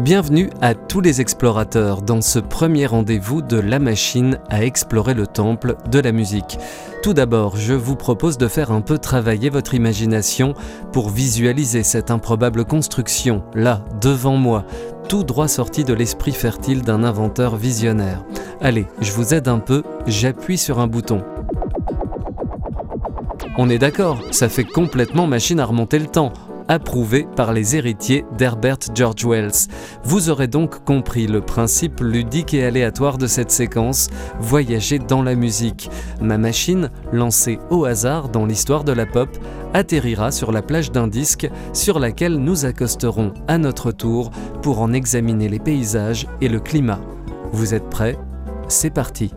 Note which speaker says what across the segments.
Speaker 1: Bienvenue à tous les explorateurs dans ce premier rendez-vous de la machine à explorer le temple de la musique. Tout d'abord, je vous propose de faire un peu travailler votre imagination pour visualiser cette improbable construction, là, devant moi, tout droit sorti de l'esprit fertile d'un inventeur visionnaire. Allez, je vous aide un peu, j'appuie sur un bouton. On est d'accord, ça fait complètement machine à remonter le temps approuvé par les héritiers d'Herbert George Wells. Vous aurez donc compris le principe ludique et aléatoire de cette séquence, voyager dans la musique. Ma machine, lancée au hasard dans l'histoire de la pop, atterrira sur la plage d'un disque sur laquelle nous accosterons à notre tour pour en examiner les paysages et le climat. Vous êtes prêts? C'est parti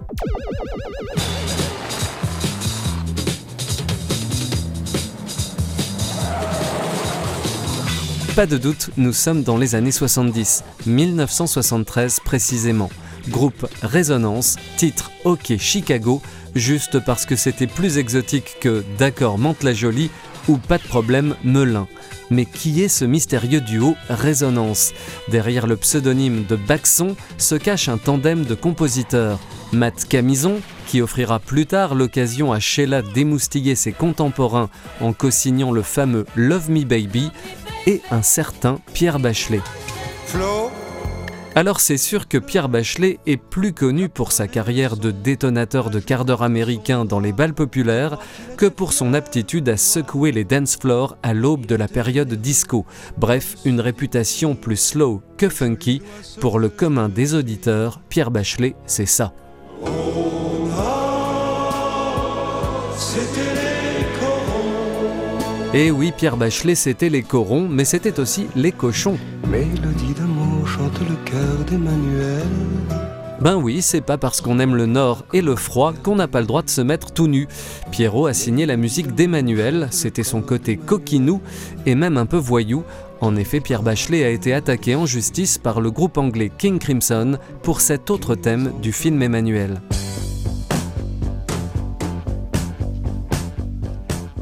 Speaker 1: Pas de doute, nous sommes dans les années 70, 1973 précisément. Groupe Résonance, titre OK Chicago, juste parce que c'était plus exotique que D'accord Mante-la-Jolie ou Pas de problème Melun. Mais qui est ce mystérieux duo Résonance? Derrière le pseudonyme de Baxon se cache un tandem de compositeurs. Matt Camison, qui offrira plus tard l'occasion à Sheila d'émoustiller ses contemporains en co-signant le fameux Love Me Baby, et un certain Pierre Bachelet. Alors c'est sûr que Pierre Bachelet est plus connu pour sa carrière de détonateur de quart d'heure américain dans les balles populaires que pour son aptitude à secouer les dance floors à l'aube de la période disco. Bref, une réputation plus slow que funky. Pour le commun des auditeurs, Pierre Bachelet, c'est ça. Et oui, Pierre Bachelet, c'était les corons, mais c'était aussi les cochons. Mélodie d'amour chante le cœur d'Emmanuel. Ben oui, c'est pas parce qu'on aime le nord et le froid qu'on n'a pas le droit de se mettre tout nu. Pierrot a signé la musique d'Emmanuel, c'était son côté coquinou et même un peu voyou. En effet, Pierre Bachelet a été attaqué en justice par le groupe anglais King Crimson pour cet autre thème du film Emmanuel.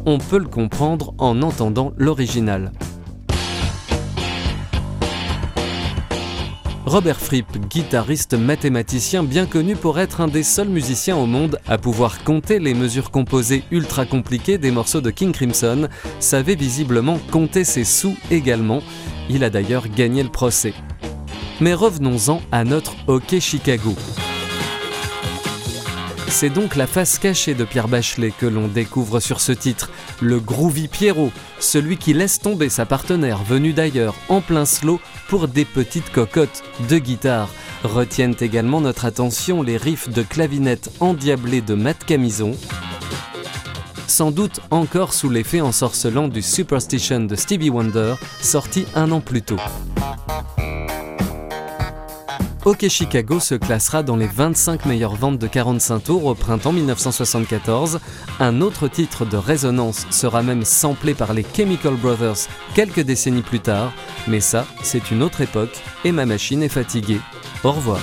Speaker 1: On peut le comprendre en entendant l'original. Robert Fripp, guitariste mathématicien bien connu pour être un des seuls musiciens au monde à pouvoir compter les mesures composées ultra compliquées des morceaux de King Crimson, savait visiblement compter ses sous également. Il a d'ailleurs gagné le procès. Mais revenons-en à notre Hockey Chicago. C'est donc la face cachée de Pierre Bachelet que l'on découvre sur ce titre, le groovy Pierrot, celui qui laisse tomber sa partenaire venue d'ailleurs en plein slow pour des petites cocottes de guitare. Retiennent également notre attention les riffs de clavinette endiablés de Matt Camison, sans doute encore sous l'effet ensorcelant du Superstition de Stevie Wonder, sorti un an plus tôt. OK Chicago se classera dans les 25 meilleures ventes de 45 tours au printemps 1974. Un autre titre de résonance sera même samplé par les Chemical Brothers quelques décennies plus tard. Mais ça, c'est une autre époque et ma machine est fatiguée. Au revoir.